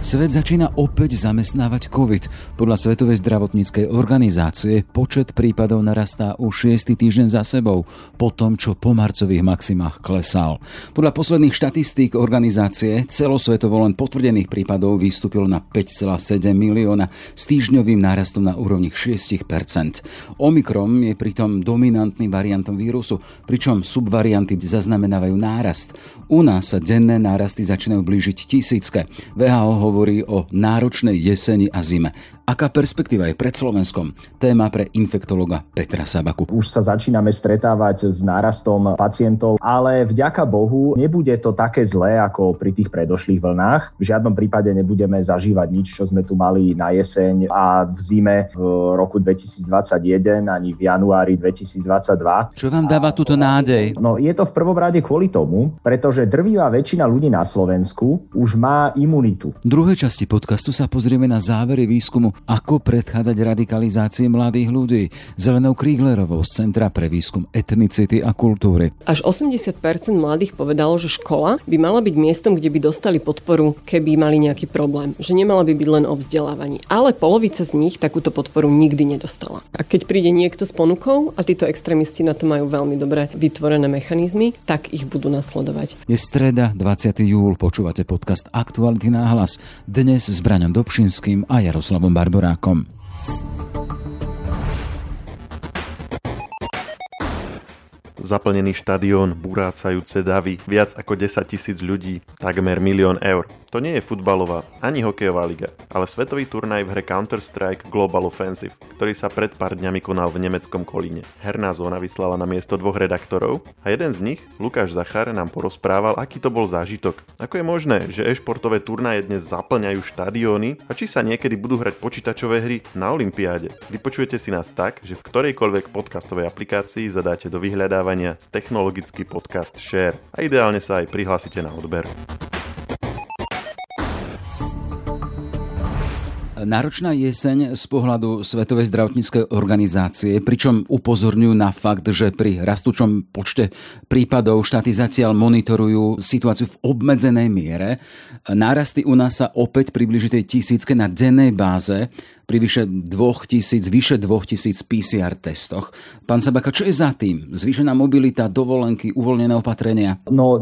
Svet začína opäť zamestnávať COVID. Podľa Svetovej zdravotníckej organizácie počet prípadov narastá už 6. týždeň za sebou, po tom, čo po marcových maximách klesal. Podľa posledných štatistík organizácie celosvetovo len potvrdených prípadov vystúpilo na 5,7 milióna s týždňovým nárastom na úrovni 6%. Omikron je pritom dominantným variantom vírusu, pričom subvarianty zaznamenávajú nárast. U nás sa denné nárasty začínajú blížiť tisícke. VHO hovorí o náročnej jeseni a zime. Aká perspektíva je pred Slovenskom? Téma pre infektologa Petra Sabaku. Už sa začíname stretávať s nárastom pacientov, ale vďaka Bohu nebude to také zlé ako pri tých predošlých vlnách. V žiadnom prípade nebudeme zažívať nič, čo sme tu mali na jeseň a v zime v roku 2021 ani v januári 2022. Čo vám dáva túto nádej? No je to v prvom rade kvôli tomu, pretože drvivá väčšina ľudí na Slovensku už má imunitu. V druhej časti podcastu sa pozrieme na závery výskumu ako predchádzať radikalizácii mladých ľudí? Zelenou Krieglerovou z Centra pre výskum etnicity a kultúry. Až 80% mladých povedalo, že škola by mala byť miestom, kde by dostali podporu, keby mali nejaký problém. Že nemala by byť len o vzdelávaní. Ale polovica z nich takúto podporu nikdy nedostala. A keď príde niekto s ponukou a títo extrémisti na to majú veľmi dobre vytvorené mechanizmy, tak ich budú nasledovať. Je streda, 20. júl, počúvate podcast Aktuality náhlas. Dnes s Braňom Dobšinským a Jaroslavom Bar Barborákom. Zaplnený štadión, burácajúce davy, viac ako 10 tisíc ľudí, takmer milión eur. To nie je futbalová ani hokejová liga, ale svetový turnaj v hre Counter-Strike Global Offensive, ktorý sa pred pár dňami konal v nemeckom Kolíne. Herná zóna vyslala na miesto dvoch redaktorov a jeden z nich, Lukáš Zachar, nám porozprával, aký to bol zážitok. Ako je možné, že e-športové turnaje dnes zaplňajú štadióny a či sa niekedy budú hrať počítačové hry na Olympiáde. Vypočujete si nás tak, že v ktorejkoľvek podcastovej aplikácii zadáte do vyhľadávania technologický podcast Share a ideálne sa aj prihlásite na odber. Náročná jeseň z pohľadu Svetovej zdravotníckej organizácie, pričom upozorňujú na fakt, že pri rastúčom počte prípadov štáty zatiaľ monitorujú situáciu v obmedzenej miere. Nárasty u nás sa opäť približí tej tisícke na dennej báze pri vyše 2000, vyše 2000 PCR testoch. Pán Sabaka, čo je za tým? Zvýšená mobilita, dovolenky, uvoľnené opatrenia? No,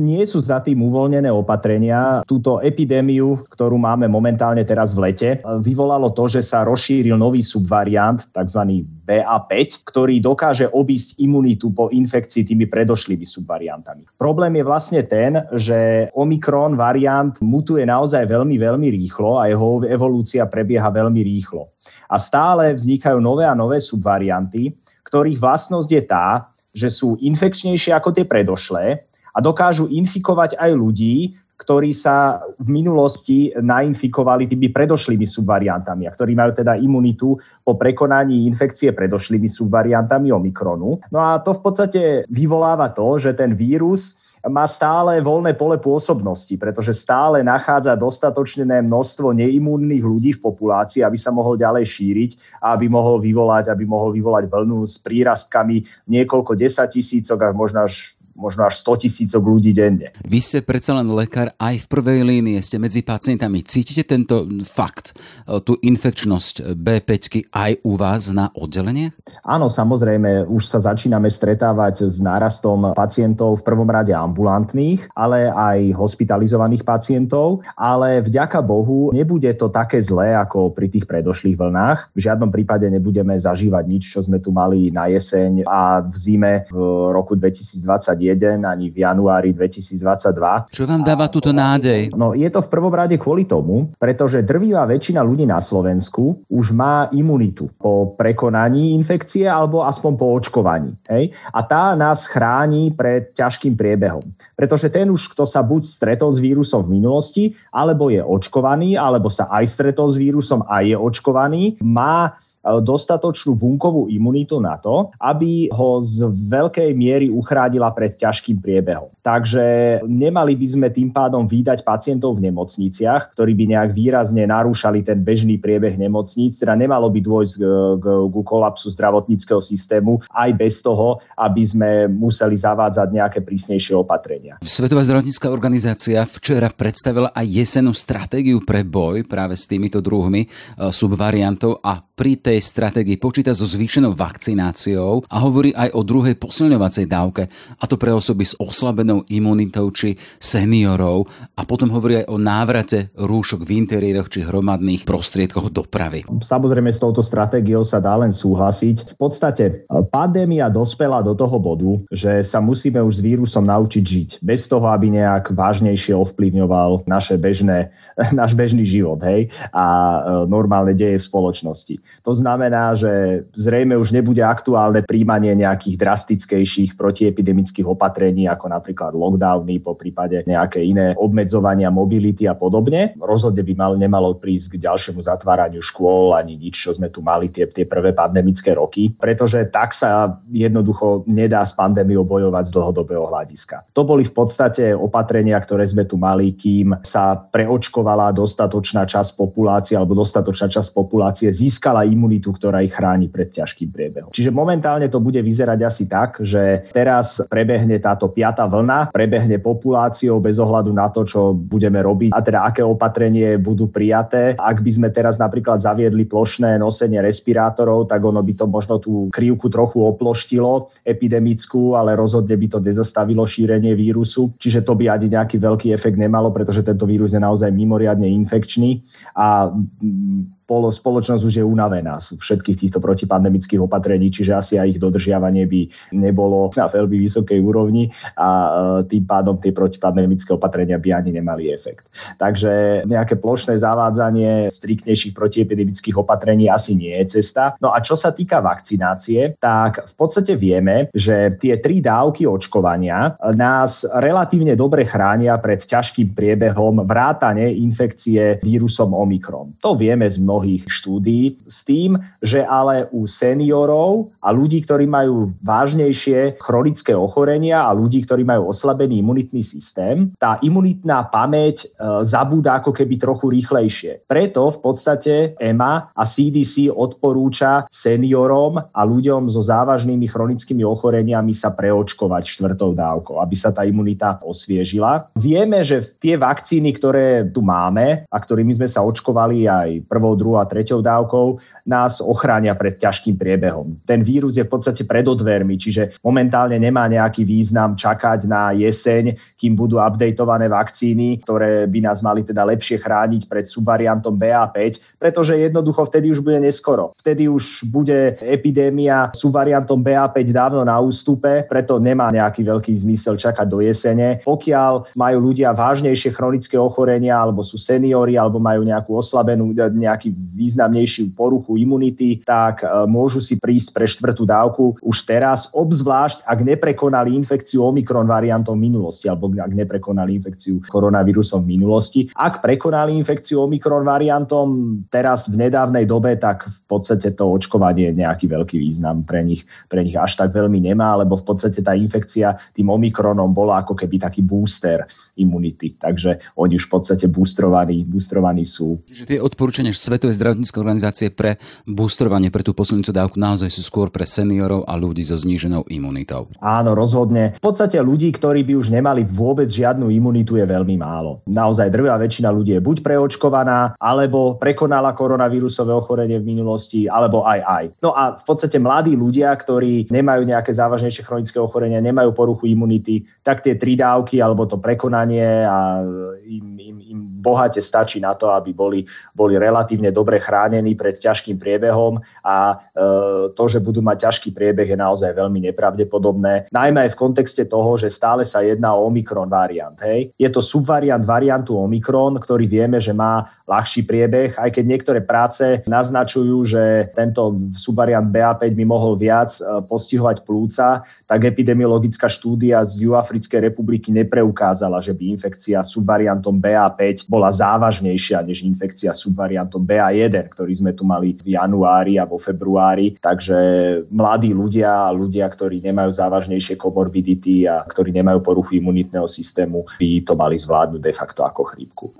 nie sú za tým uvoľnené opatrenia. Túto epidémiu, ktorú máme momentálne teraz v lete, vyvolalo to, že sa rozšíril nový subvariant, tzv. BA5, ktorý dokáže obísť imunitu po infekcii tými predošlými subvariantami. Problém je vlastne ten, že Omikron variant mutuje naozaj veľmi, veľmi rýchlo a jeho evolúcia prebieha veľmi rýchlo. A stále vznikajú nové a nové subvarianty, ktorých vlastnosť je tá, že sú infekčnejšie ako tie predošlé a dokážu infikovať aj ľudí, ktorí sa v minulosti nainfikovali tými predošlými subvariantami a ktorí majú teda imunitu po prekonaní infekcie predošlými subvariantami Omikronu. No a to v podstate vyvoláva to, že ten vírus má stále voľné pole pôsobnosti, pretože stále nachádza dostatočné množstvo neimúnnych ľudí v populácii, aby sa mohol ďalej šíriť a aby mohol vyvolať, aby mohol vyvolať vlnu s prírastkami niekoľko desať tisícok a možno až možno až 100 tisícok ľudí denne. Vy ste predsa len lekár aj v prvej línii, ste medzi pacientami. Cítite tento fakt, e, tú infekčnosť B5 aj u vás na oddelenie? Áno, samozrejme, už sa začíname stretávať s nárastom pacientov v prvom rade ambulantných, ale aj hospitalizovaných pacientov, ale vďaka Bohu nebude to také zlé ako pri tých predošlých vlnách. V žiadnom prípade nebudeme zažívať nič, čo sme tu mali na jeseň a v zime v roku 2021 ani v januári 2022. Čo vám dáva túto nádej? No je to v prvom rade kvôli tomu, pretože drvivá väčšina ľudí na Slovensku už má imunitu po prekonaní infekcie alebo aspoň po očkovaní. Hej? A tá nás chráni pred ťažkým priebehom. Pretože ten už, kto sa buď stretol s vírusom v minulosti, alebo je očkovaný, alebo sa aj stretol s vírusom a je očkovaný, má dostatočnú bunkovú imunitu na to, aby ho z veľkej miery uchránila pred ťažkým priebehom. Takže nemali by sme tým pádom vydať pacientov v nemocniciach, ktorí by nejak výrazne narúšali ten bežný priebeh nemocníc, teda nemalo by dôjsť k, k, k kolapsu zdravotníckého systému aj bez toho, aby sme museli zavádzať nejaké prísnejšie opatrenia. Svetová zdravotnícká organizácia včera predstavila aj jesenú stratégiu pre boj práve s týmito druhmi e, subvariantov a pri tej stratégii počíta so zvýšenou vakcináciou a hovorí aj o druhej posilňovacej dávke, a to pre osoby s oslabenou imunitou či seniorov a potom hovorí aj o návrate rúšok v interiéroch či hromadných prostriedkoch dopravy. Samozrejme s touto stratégiou sa dá len súhlasiť. V podstate e, pandémia dospela do toho bodu, že sa musíme už s vírusom naučiť žiť, bez toho, aby nejak vážnejšie ovplyvňoval naše bežné, náš bežný život hej, a e, normálne deje v spoločnosti. To znamená, že zrejme už nebude aktuálne príjmanie nejakých drastickejších protiepidemických opatrení, ako napríklad lockdowny, po prípade nejaké iné obmedzovania mobility a podobne. Rozhodne by mal, nemalo prísť k ďalšiemu zatváraniu škôl ani nič, čo sme tu mali tie, tie prvé pandemické roky, pretože tak sa jednoducho nedá s pandémiou bojovať z dlhodobého hľadiska. To boli v podstate opatrenia, ktoré sme tu mali, kým sa preočkovala dostatočná časť populácie alebo dostatočná časť populácie získala získala imunitu, ktorá ich chráni pred ťažkým priebehom. Čiže momentálne to bude vyzerať asi tak, že teraz prebehne táto piata vlna, prebehne populáciou bez ohľadu na to, čo budeme robiť a teda aké opatrenie budú prijaté. Ak by sme teraz napríklad zaviedli plošné nosenie respirátorov, tak ono by to možno tú krivku trochu oploštilo epidemickú, ale rozhodne by to nezastavilo šírenie vírusu. Čiže to by ani nejaký veľký efekt nemalo, pretože tento vírus je naozaj mimoriadne infekčný a spoločnosť už je unavená z všetkých týchto protipandemických opatrení, čiže asi aj ich dodržiavanie by nebolo na veľmi vysokej úrovni a e, tým pádom tie protipandemické opatrenia by ani nemali efekt. Takže nejaké plošné zavádzanie striktnejších protiepidemických opatrení asi nie je cesta. No a čo sa týka vakcinácie, tak v podstate vieme, že tie tri dávky očkovania nás relatívne dobre chránia pred ťažkým priebehom vrátane infekcie vírusom Omikron. To vieme z mnoho mnohých štúdií s tým, že ale u seniorov a ľudí, ktorí majú vážnejšie chronické ochorenia a ľudí, ktorí majú oslabený imunitný systém, tá imunitná pamäť e, zabúda ako keby trochu rýchlejšie. Preto v podstate EMA a CDC odporúča seniorom a ľuďom so závažnými chronickými ochoreniami sa preočkovať štvrtou dávkou, aby sa tá imunita osviežila. Vieme, že tie vakcíny, ktoré tu máme a ktorými sme sa očkovali aj prvou, druhou a treťou dávkou, nás ochránia pred ťažkým priebehom. Ten vírus je v podstate pred odvermi, čiže momentálne nemá nejaký význam čakať na jeseň, kým budú updateované vakcíny, ktoré by nás mali teda lepšie chrániť pred subvariantom BA5, pretože jednoducho vtedy už bude neskoro. Vtedy už bude epidémia subvariantom BA5 dávno na ústupe, preto nemá nejaký veľký zmysel čakať do jesene. Pokiaľ majú ľudia vážnejšie chronické ochorenia, alebo sú seniori, alebo majú nejakú oslabenú, nejaký významnejšiu poruchu imunity, tak e, môžu si prísť pre štvrtú dávku už teraz, obzvlášť ak neprekonali infekciu Omikron variantom minulosti, alebo ak neprekonali infekciu koronavírusom v minulosti. Ak prekonali infekciu Omikron variantom teraz v nedávnej dobe, tak v podstate to očkovanie nejaký veľký význam pre nich, pre nich až tak veľmi nemá, lebo v podstate tá infekcia tým Omikronom bola ako keby taký booster imunity. Takže oni už v podstate boostrovaní, boostrovaní sú. Čiže tie odporúčania Svetovej zdravotníckej organizácie pre boostrovanie, pre tú posilňujúcu dávku naozaj sú skôr pre seniorov a ľudí so zníženou imunitou. Áno, rozhodne. V podstate ľudí, ktorí by už nemali vôbec žiadnu imunitu, je veľmi málo. Naozaj drvá väčšina ľudí je buď preočkovaná, alebo prekonala koronavírusové ochorenie v minulosti, alebo aj aj. No a v podstate mladí ľudia, ktorí nemajú nejaké závažnejšie chronické ochorenia, nemajú poruchu imunity, tak tie tri dávky alebo to prekonanie a im, im bohate stačí na to, aby boli, boli relatívne dobre chránení pred ťažkým priebehom a e, to, že budú mať ťažký priebeh je naozaj veľmi nepravdepodobné, najmä aj v kontexte toho, že stále sa jedná o Omikron variant. Hej. Je to subvariant variantu Omikron, ktorý vieme, že má ľahší priebeh, aj keď niektoré práce naznačujú, že tento subvariant BA5 by mohol viac e, postihovať plúca, tak epidemiologická štúdia z Juafrickej republiky nepreukázala, že by infekcia subvariantom BA5 bola závažnejšia než infekcia subvariantom BA BA1, ktorý sme tu mali v januári a vo februári. Takže mladí ľudia, ľudia, ktorí nemajú závažnejšie komorbidity a ktorí nemajú poruchy imunitného systému, by to mali zvládnuť de facto ako chrípku.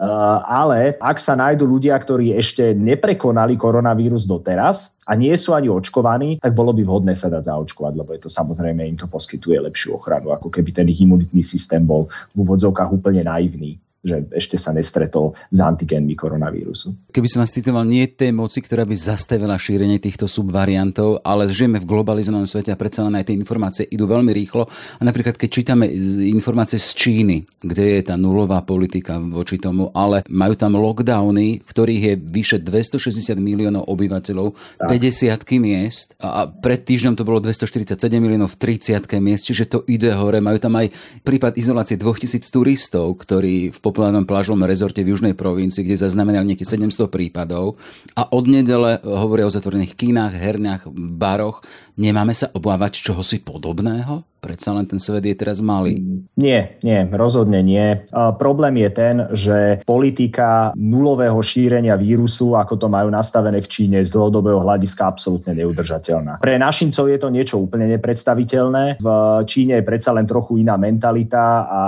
Ale ak sa nájdú ľudia, ktorí ešte neprekonali koronavírus doteraz, a nie sú ani očkovaní, tak bolo by vhodné sa dať zaočkovať, lebo je to samozrejme im to poskytuje lepšiu ochranu, ako keby ten ich imunitný systém bol v úvodzovkách úplne naivný že ešte sa nestretol s antigénmi koronavírusu. Keby som vás citoval, nie tej moci, ktorá by zastavila šírenie týchto subvariantov, ale žijeme v globalizovanom svete a predsa len aj tie informácie idú veľmi rýchlo. A napríklad, keď čítame informácie z Číny, kde je tá nulová politika voči tomu, ale majú tam lockdowny, v ktorých je vyše 260 miliónov obyvateľov, tak. 50 miest a pred týždňom to bolo 247 miliónov v 30 miest, čiže to ide hore. Majú tam aj prípad izolácie 2000 turistov, ktorí v populárnom plážovom rezorte v južnej provincii, kde zaznamenali nejakých 700 prípadov. A od nedele hovoria o zatvorených kínach, herniach, baroch. Nemáme sa obávať čohosi podobného? Predsa len ten svet je teraz malý. Nie, nie, rozhodne nie. A problém je ten, že politika nulového šírenia vírusu, ako to majú nastavené v Číne, z dlhodobého hľadiska absolútne neudržateľná. Pre našincov je to niečo úplne nepredstaviteľné. V Číne je predsa len trochu iná mentalita a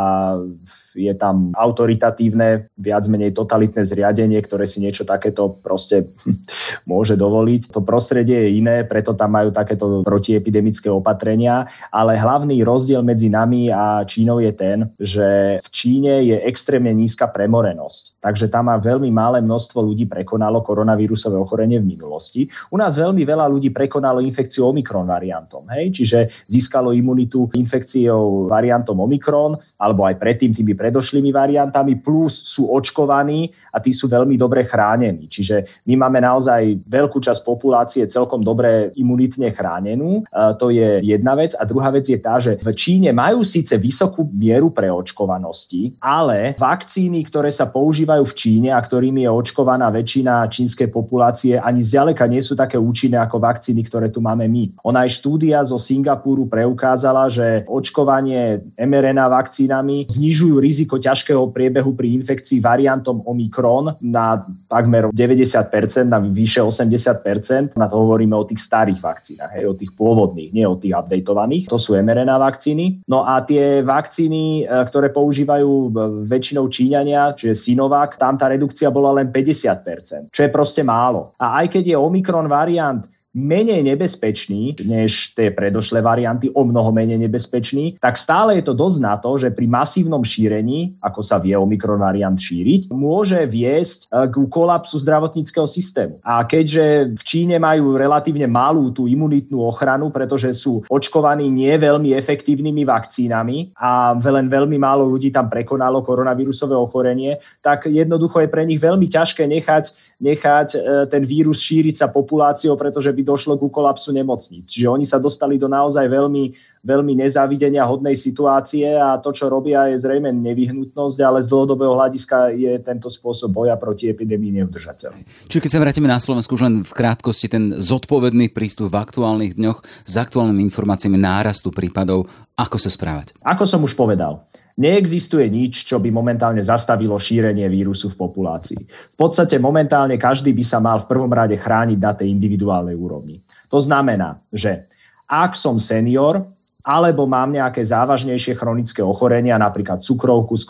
je tam autoritatívne, viac menej totalitné zriadenie, ktoré si niečo takéto proste môže dovoliť. To prostredie je iné, preto tam majú takéto protiepidemické opatrenia, ale hlavný rozdiel medzi nami a Čínou je ten, že v Číne je extrémne nízka premorenosť. Takže tam má veľmi malé množstvo ľudí prekonalo koronavírusové ochorenie v minulosti. U nás veľmi veľa ľudí prekonalo infekciu Omikron variantom, hej? čiže získalo imunitu infekciou variantom Omikron, alebo aj predtým tými pre predošlými variantami, plus sú očkovaní a tí sú veľmi dobre chránení. Čiže my máme naozaj veľkú časť populácie celkom dobre imunitne chránenú. E, to je jedna vec. A druhá vec je tá, že v Číne majú síce vysokú mieru preočkovanosti, ale vakcíny, ktoré sa používajú v Číne a ktorými je očkovaná väčšina čínskej populácie, ani zďaleka nie sú také účinné ako vakcíny, ktoré tu máme my. Ona aj štúdia zo Singapuru preukázala, že očkovanie mRNA vakcínami znižujú riziko ťažkého priebehu pri infekcii variantom Omikron na takmer 90%, na vyše 80%. Na to hovoríme o tých starých vakcínach, hej, o tých pôvodných, nie o tých updatovaných. To sú mRNA vakcíny. No a tie vakcíny, e, ktoré používajú e, väčšinou Číňania, čiže Sinovac, tam tá redukcia bola len 50%, čo je proste málo. A aj keď je Omikron variant menej nebezpečný než tie predošlé varianty, o mnoho menej nebezpečný, tak stále je to dosť na to, že pri masívnom šírení, ako sa vie Omikron variant šíriť, môže viesť eh, k kolapsu zdravotníckého systému. A keďže v Číne majú relatívne malú tú imunitnú ochranu, pretože sú očkovaní nie veľmi efektívnymi vakcínami a len veľmi málo ľudí tam prekonalo koronavírusové ochorenie, tak jednoducho je pre nich veľmi ťažké nechať, nechať eh, ten vírus šíriť sa populáciou, pretože by došlo ku kolapsu nemocníc. Čiže oni sa dostali do naozaj veľmi, veľmi nezávidenia hodnej situácie a to, čo robia, je zrejme nevyhnutnosť, ale z dlhodobého hľadiska je tento spôsob boja proti epidémii neudržateľný. Čiže keď sa vrátime na Slovensku, už len v krátkosti ten zodpovedný prístup v aktuálnych dňoch s aktuálnymi informáciami nárastu prípadov, ako sa správať? Ako som už povedal, Neexistuje nič, čo by momentálne zastavilo šírenie vírusu v populácii. V podstate momentálne každý by sa mal v prvom rade chrániť na tej individuálnej úrovni. To znamená, že ak som senior, alebo mám nejaké závažnejšie chronické ochorenia, napríklad cukrovku s,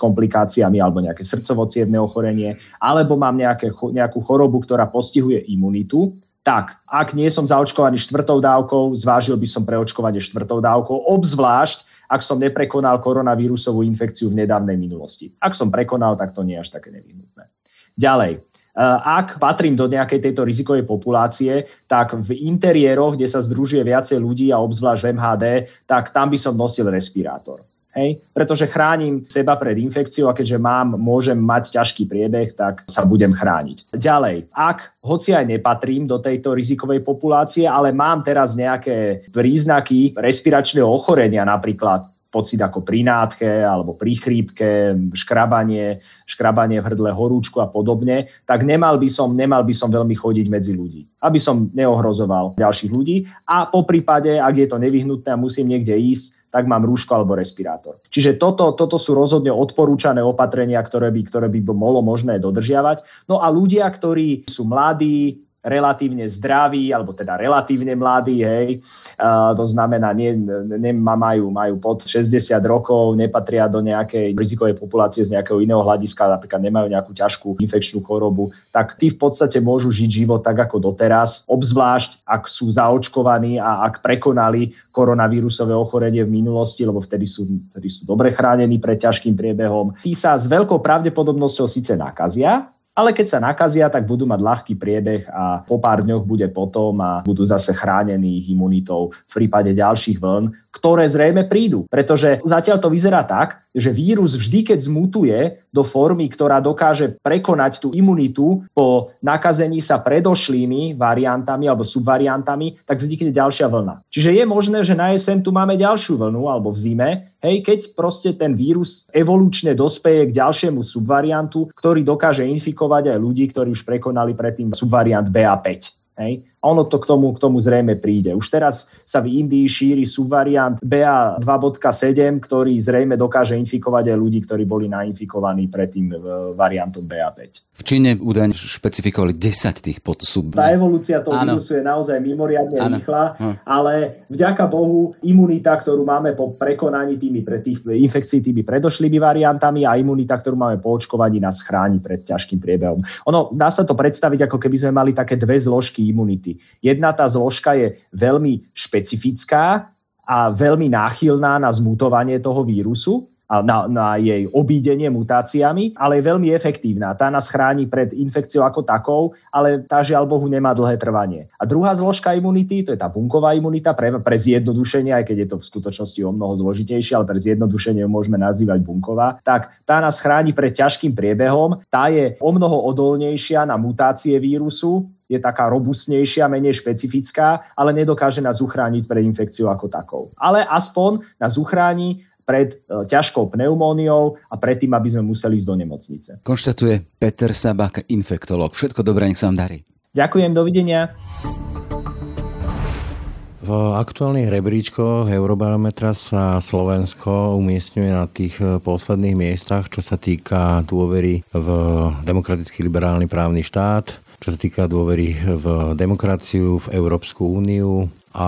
komplikáciami alebo nejaké srdcovo ochorenie, alebo mám nejaké, nejakú chorobu, ktorá postihuje imunitu, tak ak nie som zaočkovaný štvrtou dávkou, zvážil by som preočkovanie štvrtou dávkou, obzvlášť ak som neprekonal koronavírusovú infekciu v nedávnej minulosti. Ak som prekonal, tak to nie je až také nevyhnutné. Ďalej, e, ak patrím do nejakej tejto rizikovej populácie, tak v interiéroch, kde sa združuje viacej ľudí a obzvlášť v MHD, tak tam by som nosil respirátor. Hej? Pretože chránim seba pred infekciou a keďže mám, môžem mať ťažký priebeh, tak sa budem chrániť. Ďalej, ak hoci aj nepatrím do tejto rizikovej populácie, ale mám teraz nejaké príznaky respiračného ochorenia, napríklad pocit ako pri nádche alebo pri chrípke, škrabanie, škrabanie v hrdle, horúčku a podobne, tak nemal by som, nemal by som veľmi chodiť medzi ľudí, aby som neohrozoval ďalších ľudí a po prípade, ak je to nevyhnutné a musím niekde ísť, tak mám rúško alebo respirátor. Čiže toto, toto sú rozhodne odporúčané opatrenia, ktoré by, ktoré by bolo možné dodržiavať. No a ľudia, ktorí sú mladí, relatívne zdraví, alebo teda relatívne mladí, hej, uh, to znamená, nie, nie, majú, majú pod 60 rokov, nepatria do nejakej rizikovej populácie z nejakého iného hľadiska, napríklad nemajú nejakú ťažkú infekčnú chorobu, tak tí v podstate môžu žiť život tak ako doteraz, obzvlášť ak sú zaočkovaní a ak prekonali koronavírusové ochorenie v minulosti, lebo vtedy sú, vtedy sú dobre chránení pred ťažkým priebehom. Tí sa s veľkou pravdepodobnosťou síce nakazia, ale keď sa nakazia, tak budú mať ľahký priebeh a po pár dňoch bude potom a budú zase chránení ich imunitou v prípade ďalších vln, ktoré zrejme prídu. Pretože zatiaľ to vyzerá tak, že vírus vždy, keď zmutuje do formy, ktorá dokáže prekonať tú imunitu po nakazení sa predošlými variantami alebo subvariantami, tak vznikne ďalšia vlna. Čiže je možné, že na jeseň tu máme ďalšiu vlnu alebo v zime, hej, keď proste ten vírus evolučne dospeje k ďalšiemu subvariantu, ktorý dokáže infikovať aj ľudí, ktorí už prekonali predtým subvariant BA5. Hej. A ono to k tomu, k tomu zrejme príde. Už teraz sa v Indii šíri subvariant BA2.7, ktorý zrejme dokáže infikovať aj ľudí, ktorí boli nainfikovaní predtým variantom BA5. V Číne údajne špecifikovali 10 tých podsub. Tá evolúcia toho Áno. vírusu je naozaj mimoriadne Áno. rýchla, hm. ale vďaka Bohu imunita, ktorú máme po prekonaní tými pre tých infekcií tými predošlými variantami a imunita, ktorú máme po očkovaní, nás chráni pred ťažkým priebehom. Ono, dá sa to predstaviť, ako keby sme mali také dve zložky imunity imunity. Jedna tá zložka je veľmi špecifická a veľmi náchylná na zmutovanie toho vírusu na, na jej obídenie mutáciami, ale je veľmi efektívna. Tá nás chráni pred infekciou ako takou, ale tá žiaľ Bohu nemá dlhé trvanie. A druhá zložka imunity, to je tá bunková imunita, pre, pre zjednodušenie, aj keď je to v skutočnosti o mnoho zložitejšie, ale pre zjednodušenie môžeme nazývať bunková, tak tá nás chráni pred ťažkým priebehom, tá je o mnoho odolnejšia na mutácie vírusu, je taká robustnejšia, menej špecifická, ale nedokáže nás uchrániť pred infekciou ako takou. Ale aspoň nás uchráni pred e, ťažkou pneumóniou a predtým, aby sme museli ísť do nemocnice. Konštatuje Peter Sabak, infektolog. Všetko dobré, nech sa vám darí. Ďakujem, dovidenia. V aktuálnych rebríčkoch Eurobarometra sa Slovensko umiestňuje na tých e, posledných miestach, čo sa týka dôvery v demokratický liberálny právny štát, čo sa týka dôvery v demokraciu, v Európsku úniu a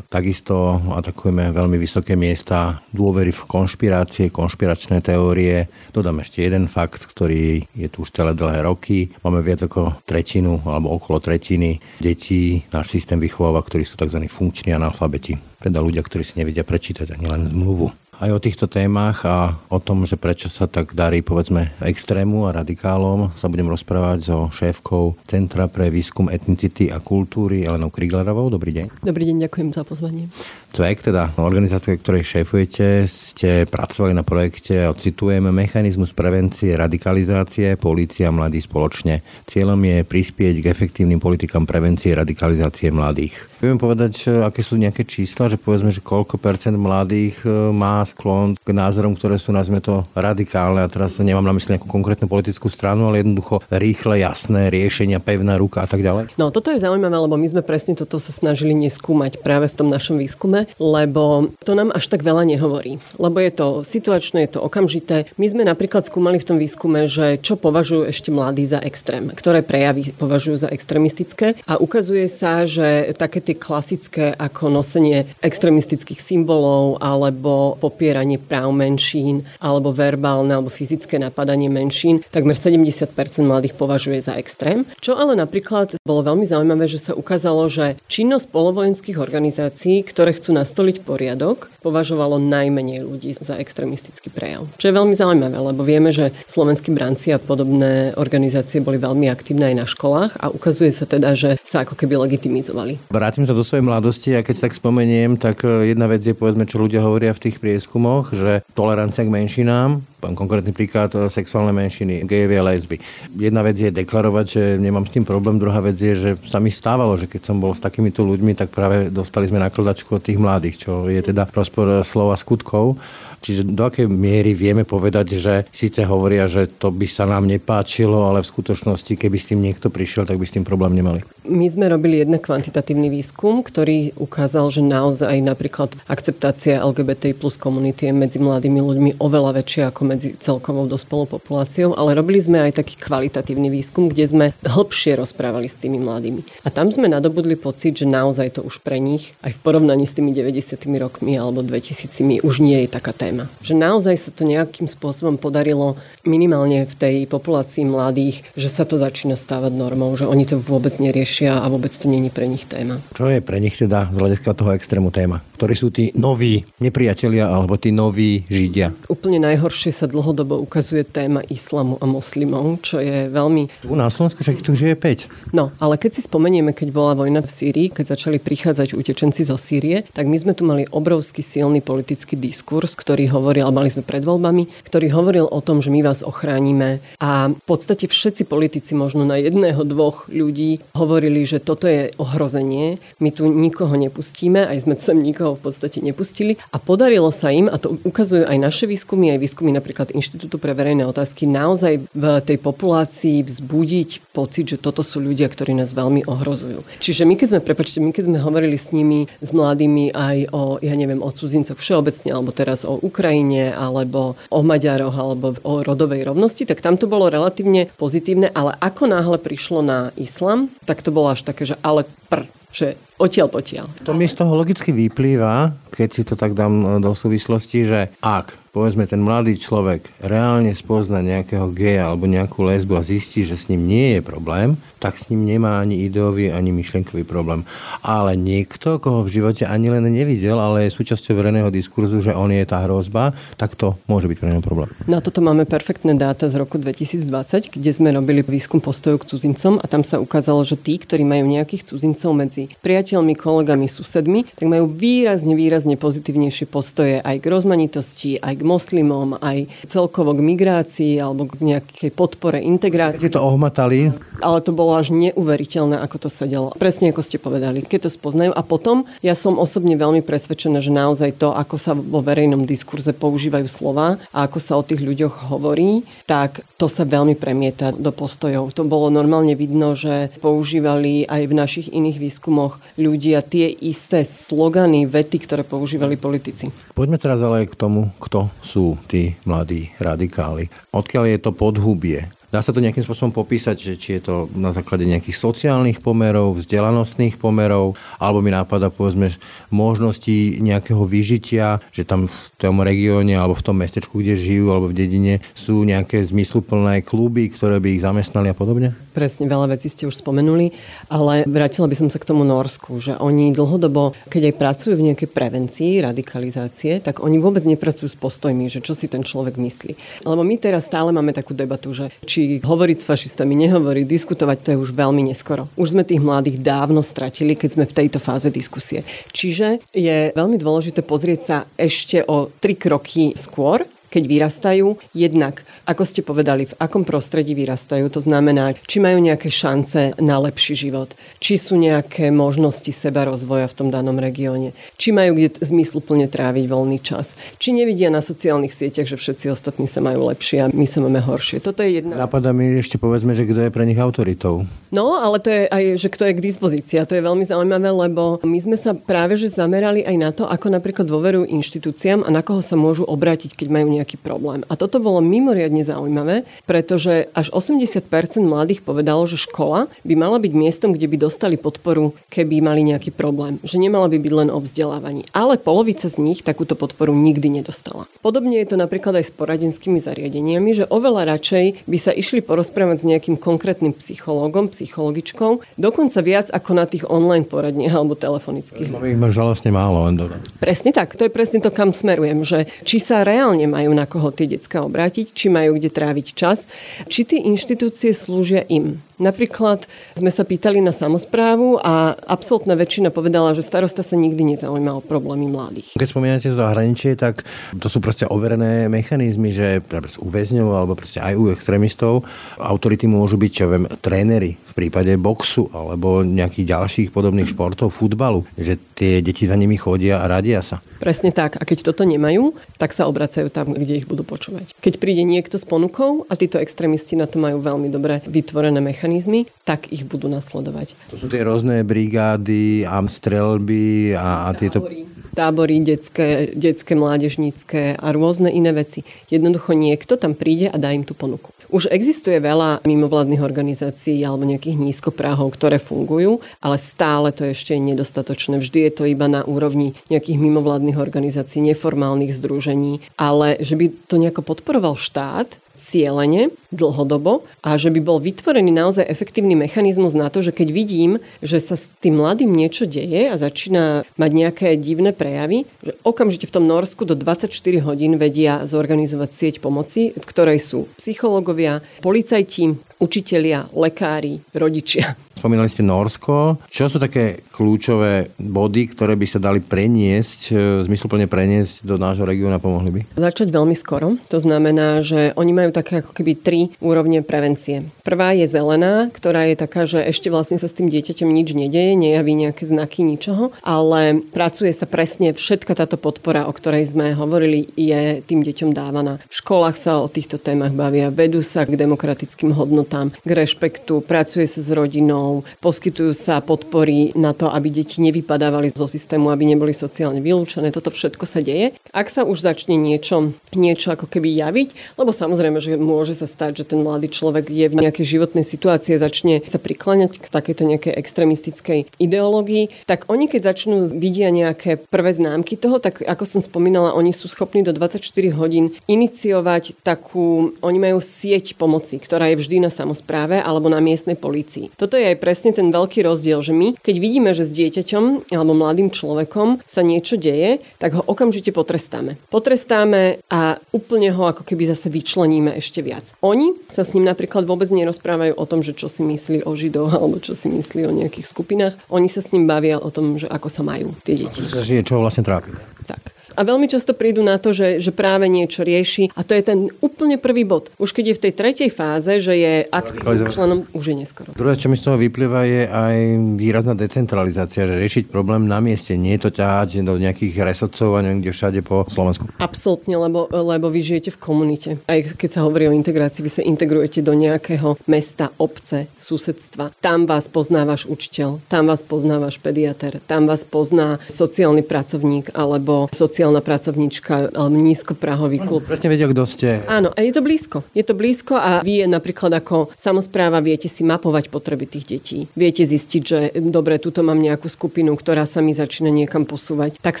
takisto atakujeme veľmi vysoké miesta dôvery v konšpirácie, konšpiračné teórie. Dodám ešte jeden fakt, ktorý je tu už celé dlhé roky. Máme viac ako tretinu alebo okolo tretiny detí náš systém vychováva, ktorí sú tzv. funkční analfabeti. Teda ľudia, ktorí si nevedia prečítať ani len zmluvu aj o týchto témach a o tom, že prečo sa tak darí povedzme extrému a radikálom sa budem rozprávať so šéfkou Centra pre výskum etnicity a kultúry Elenou Kriglerovou. Dobrý deň. Dobrý deň, ďakujem za pozvanie. CVEK, teda organizácia, ktorej šéfujete, ste pracovali na projekte, ocitujem, mechanizmus prevencie radikalizácie, polícia mladí spoločne. Cieľom je prispieť k efektívnym politikám prevencie radikalizácie mladých. Viem povedať, aké sú nejaké čísla, že povedzme, že koľko percent mladých e, má sklon k názorom, ktoré sú, nazvime to, radikálne. A teraz nemám na mysli nejakú konkrétnu politickú stranu, ale jednoducho rýchle, jasné riešenia, pevná ruka a tak ďalej. No toto je zaujímavé, lebo my sme presne toto sa snažili neskúmať práve v tom našom výskume lebo to nám až tak veľa nehovorí. Lebo je to situačné, je to okamžité. My sme napríklad skúmali v tom výskume, že čo považujú ešte mladí za extrém, ktoré prejavy považujú za extrémistické a ukazuje sa, že také tie klasické ako nosenie extrémistických symbolov alebo popieranie práv menšín alebo verbálne alebo fyzické napadanie menšín, takmer 70% mladých považuje za extrém. Čo ale napríklad bolo veľmi zaujímavé, že sa ukázalo, že činnosť polovojenských organizácií, ktoré chcú nastoliť poriadok, považovalo najmenej ľudí za extrémistický prejav. Čo je veľmi zaujímavé, lebo vieme, že slovenskí branci a podobné organizácie boli veľmi aktívne aj na školách a ukazuje sa teda, že sa ako keby legitimizovali. Vrátim sa do svojej mladosti a keď sa tak spomeniem, tak e, jedna vec je povedzme, čo ľudia hovoria v tých prieskumoch, že tolerancia k menšinám Konkrétny príklad e, sexuálne menšiny, gejovie a lesby. Jedna vec je deklarovať, že nemám s tým problém, druhá vec je, že sa mi stávalo, že keď som bol s takýmito ľuďmi, tak práve dostali sme nakladačku od tých mladých, čo je teda rozpor slova skutkov. Čiže do akej miery vieme povedať, že síce hovoria, že to by sa nám nepáčilo, ale v skutočnosti, keby s tým niekto prišiel, tak by s tým problém nemali. My sme robili jeden kvantitatívny výskum, ktorý ukázal, že naozaj napríklad akceptácia LGBT plus komunity je medzi mladými ľuďmi oveľa väčšia ako medzi celkovou dospelou populáciou, ale robili sme aj taký kvalitatívny výskum, kde sme hĺbšie rozprávali s tými mladými. A tam sme nadobudli pocit, že naozaj to už pre nich aj v porovnaní s tými 90. rokmi alebo 2000 už nie je taká téma téma. Že naozaj sa to nejakým spôsobom podarilo minimálne v tej populácii mladých, že sa to začína stávať normou, že oni to vôbec neriešia a vôbec to není pre nich téma. Čo je pre nich teda z hľadiska toho extrému téma? Ktorí sú tí noví nepriatelia alebo tí noví židia? Úplne najhoršie sa dlhodobo ukazuje téma islamu a moslimov, čo je veľmi... Tu na Slovensku však tu žije 5. No, ale keď si spomenieme, keď bola vojna v Sýrii, keď začali prichádzať utečenci zo Sýrie, tak my sme tu mali obrovský silný politický diskurs, ktorý hovoril, a mali sme pred voľbami, ktorý hovoril o tom, že my vás ochránime. A v podstate všetci politici, možno na jedného, dvoch ľudí, hovorili, že toto je ohrozenie, my tu nikoho nepustíme, aj sme sem nikoho v podstate nepustili. A podarilo sa im, a to ukazujú aj naše výskumy, aj výskumy napríklad Inštitútu pre verejné otázky, naozaj v tej populácii vzbudiť pocit, že toto sú ľudia, ktorí nás veľmi ohrozujú. Čiže my keď sme, prepačte, my keď sme hovorili s nimi, s mladými aj o, ja neviem, o cudzincoch všeobecne, alebo teraz o Ukrajine alebo o Maďaroch alebo o rodovej rovnosti, tak tam to bolo relatívne pozitívne, ale ako náhle prišlo na islam, tak to bolo až také, že ale pr, že odtiaľ potiaľ. To mi z toho logicky vyplýva, keď si to tak dám do súvislosti, že ak povedzme ten mladý človek reálne spozna nejakého geja alebo nejakú lesbu a zistí, že s ním nie je problém, tak s ním nemá ani ideový, ani myšlienkový problém. Ale niekto, koho v živote ani len nevidel, ale je súčasťou verejného diskurzu, že on je tá hrozba, tak to môže byť pre neho problém. Na toto máme perfektné dáta z roku 2020, kde sme robili výskum postojov k cudzincom a tam sa ukázalo, že tí, ktorí majú nejakých cudzincov medzi priateľmi, kolegami, susedmi, tak majú výrazne, výrazne pozitívnejšie postoje aj k rozmanitosti, aj k moslimom, aj celkovo k migrácii alebo k nejakej podpore integrácie. Ste to ohmatali? Ale to bolo až neuveriteľné, ako to sedelo. Presne ako ste povedali, keď to spoznajú. A potom ja som osobne veľmi presvedčená, že naozaj to, ako sa vo verejnom diskurze používajú slova a ako sa o tých ľuďoch hovorí, tak to sa veľmi premieta do postojov. To bolo normálne vidno, že používali aj v našich iných výskumoch ľudia tie isté slogany, vety, ktoré používali politici. Poďme teraz ale k tomu, kto sú tí mladí radikáli. Odkiaľ je to podhubie? Dá sa to nejakým spôsobom popísať, že či je to na základe nejakých sociálnych pomerov, vzdelanostných pomerov, alebo mi nápada povedzme možnosti nejakého vyžitia, že tam v tom regióne alebo v tom mestečku, kde žijú alebo v dedine sú nejaké zmysluplné kluby, ktoré by ich zamestnali a podobne? Presne, veľa vecí ste už spomenuli, ale vrátila by som sa k tomu Norsku, že oni dlhodobo, keď aj pracujú v nejakej prevencii radikalizácie, tak oni vôbec nepracujú s postojmi, že čo si ten človek myslí. Lebo my teraz stále máme takú debatu, že či či hovoriť s fašistami, nehovoriť, diskutovať, to je už veľmi neskoro. Už sme tých mladých dávno stratili, keď sme v tejto fáze diskusie. Čiže je veľmi dôležité pozrieť sa ešte o tri kroky skôr keď vyrastajú. Jednak, ako ste povedali, v akom prostredí vyrastajú, to znamená, či majú nejaké šance na lepší život, či sú nejaké možnosti seba rozvoja v tom danom regióne, či majú kde zmysluplne tráviť voľný čas, či nevidia na sociálnych sieťach, že všetci ostatní sa majú lepšie a my sa máme horšie. Toto je jedna. Napadá mi ešte povedzme, že kto je pre nich autoritou. No, ale to je aj, že kto je k dispozícii. A to je veľmi zaujímavé, lebo my sme sa práve že zamerali aj na to, ako napríklad dôverujú inštitúciám a na koho sa môžu obrátiť, keď majú nejaký problém. A toto bolo mimoriadne zaujímavé, pretože až 80% mladých povedalo, že škola by mala byť miestom, kde by dostali podporu, keby mali nejaký problém. Že nemala by byť len o vzdelávaní. Ale polovica z nich takúto podporu nikdy nedostala. Podobne je to napríklad aj s poradenskými zariadeniami, že oveľa radšej by sa išli porozprávať s nejakým konkrétnym psychológom, psychologičkou, dokonca viac ako na tých online poradniach alebo telefonických. Máme ich žalostne málo len Presne tak, to je presne to, kam smerujem, že či sa reálne majú nemajú na koho tie decka obrátiť, či majú kde tráviť čas, či tie inštitúcie slúžia im. Napríklad sme sa pýtali na samozprávu a absolútna väčšina povedala, že starosta sa nikdy nezaujíma o problémy mladých. Keď spomínate zahraničie, tak to sú proste overené mechanizmy, že u väzňov alebo proste aj u extrémistov autority môžu byť, čo viem, tréneri v prípade boxu alebo nejakých ďalších podobných športov, futbalu, že tie deti za nimi chodia a radia sa. Presne tak. A keď toto nemajú, tak sa obracajú tam, kde ich budú počúvať. Keď príde niekto s ponukou a títo extrémisti na to majú veľmi dobre vytvorené mechanizmy, tak ich budú nasledovať. To sú tie rôzne brigády, amstrelby a, a tieto... Tábory detské, detské, mládežnícke a rôzne iné veci. Jednoducho niekto tam príde a dá im tú ponuku. Už existuje veľa mimovládnych organizácií alebo nejakých nízkopráhov, ktoré fungujú, ale stále to ešte je nedostatočné. Vždy je to iba na úrovni nejakých mimovládnych organizácií, neformálnych združení, ale že by to nejako podporoval štát, cieľene, dlhodobo a že by bol vytvorený naozaj efektívny mechanizmus na to, že keď vidím, že sa s tým mladým niečo deje a začína mať nejaké divné prejavy, že okamžite v tom Norsku do 24 hodín vedia zorganizovať sieť pomoci, v ktorej sú psychológovia, policajti, učitelia, lekári, rodičia. Spomínali ste Norsko. Čo sú také kľúčové body, ktoré by sa dali preniesť, e, zmysluplne preniesť do nášho regióna, pomohli by? Začať veľmi skoro. To znamená, že oni majú také ako keby tri úrovne prevencie. Prvá je zelená, ktorá je taká, že ešte vlastne sa s tým dieťaťom nič nedeje, nejaví nejaké znaky ničoho, ale pracuje sa presne všetka táto podpora, o ktorej sme hovorili, je tým deťom dávaná. V školách sa o týchto témach bavia, vedú sa k demokratickým hodnotám, k rešpektu, pracuje sa s rodinou, poskytujú sa podpory na to, aby deti nevypadávali zo systému, aby neboli sociálne vylúčené. Toto všetko sa deje. Ak sa už začne niečo, niečo ako keby javiť, lebo samozrejme, že môže sa stať, že ten mladý človek je v nejakej životnej situácii a začne sa prikláňať k takejto nejakej extrémistickej ideológii, tak oni keď začnú vidia nejaké prvé známky toho, tak ako som spomínala, oni sú schopní do 24 hodín iniciovať takú, oni majú sieť pomoci, ktorá je vždy na samozpráve alebo na miestnej polícii. Toto je aj presne ten veľký rozdiel, že my, keď vidíme, že s dieťaťom alebo mladým človekom sa niečo deje, tak ho okamžite potrestáme. Potrestáme a úplne ho ako keby zase vyčleníme ešte viac. Oni sa s ním napríklad vôbec nerozprávajú o tom, že čo si myslí o Židoch alebo čo si myslí o nejakých skupinách. Oni sa s ním bavia o tom, že ako sa majú tie deti. Čo ho vlastne trápi. Tak. A veľmi často prídu na to, že, že práve niečo rieši a to je ten úplne prvý bod. Už keď je v tej tretej fáze, že je aktívnym členom, už je neskoro. Druhé, čo mi z toho vyplýva, je aj výrazná decentralizácia, že riešiť problém na mieste, nie je to ťahať do nejakých resocov a neviem kde všade po Slovensku. Absolútne, lebo, lebo vy žijete v komunite. Aj keď sa hovorí o integrácii, vy sa integrujete do nejakého mesta, obce, susedstva. Tam vás pozná váš učiteľ, tam vás pozná váš pediater, tam vás pozná sociálny pracovník alebo sociálna pracovníčka alebo nízkoprahový klub. Presne vedia, kto ste. Áno, a je to blízko. Je to blízko a vy je napríklad ako samozpráva viete si mapovať potreby tých detí. Viete zistiť, že dobre, tuto mám nejakú skupinu, ktorá sa mi začína niekam posúvať, tak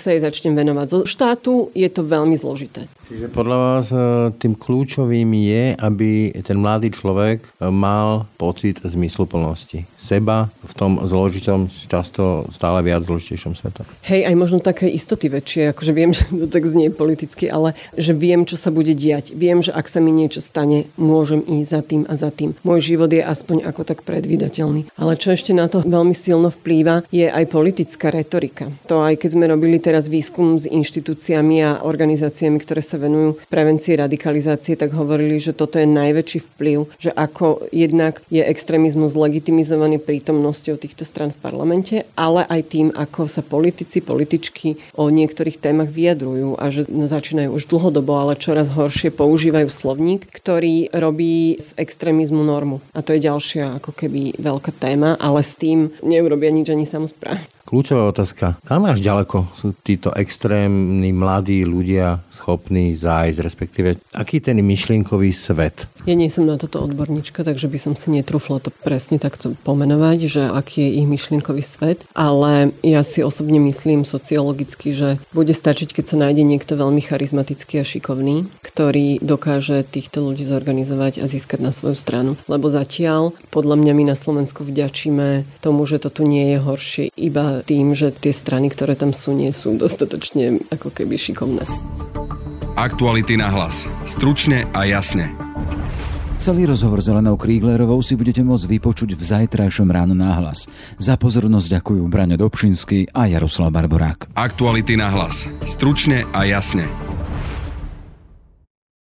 sa jej začnem venovať. Zo štátu je to veľmi zložité. Čiže podľa vás e, tým kľúčovým je, aby ten mladý človek e, mal pocit zmysluplnosti seba v tom zložitom, často stále viac zložitejšom svete. Hej, aj možno také istoty väčšie, akože viem, že to tak znie politicky, ale že viem, čo sa bude diať. Viem, že ak sa mi niečo stane, môžem ísť za tým a za tým. Môj život je aspoň ako tak predvydateľný. Ale čo ešte na to veľmi silno vplýva, je aj politická retorika. To aj keď sme robili teraz výskum s inštitúciami a organizáciami, ktoré sa venujú prevencii radikalizácie, tak hovorili, že toto je najväčší vplyv, že ako jednak je extrémizmus legitimizovaný prítomnosťou týchto stran v parlamente, ale aj tým, ako sa politici, političky o niektorých témach vyjadrujú a že začínajú už dlhodobo, ale čoraz horšie používajú slovník, ktorý robí z extrémizmu normu. A to je ďalšia ako keby veľká téma, ale s tým neurobia nič ani samozprávy. Kľúčová otázka. Kam až ďaleko sú títo extrémni mladí ľudia schopní zájsť, respektíve aký ten myšlienkový svet? Ja nie som na toto odborníčka, takže by som si netrúfla to presne takto pomenovať, že aký je ich myšlienkový svet, ale ja si osobne myslím sociologicky, že bude stačiť, keď sa nájde niekto veľmi charizmatický a šikovný, ktorý dokáže týchto ľudí zorganizovať a získať na svoju stranu. Lebo zatiaľ, podľa mňa my na Slovensku vďačíme tomu, že to tu nie je horšie iba tým, že tie strany, ktoré tam sú, nie sú dostatočne ako keby šikovné. Aktuality na hlas. Stručne a jasne. Celý rozhovor s Elenou Kríglerovou si budete môcť vypočuť v zajtrajšom ráno náhlas. Za pozornosť ďakujú Braňo Dobšinský a Jaroslav Barborák. Aktuality na hlas. Stručne a jasne.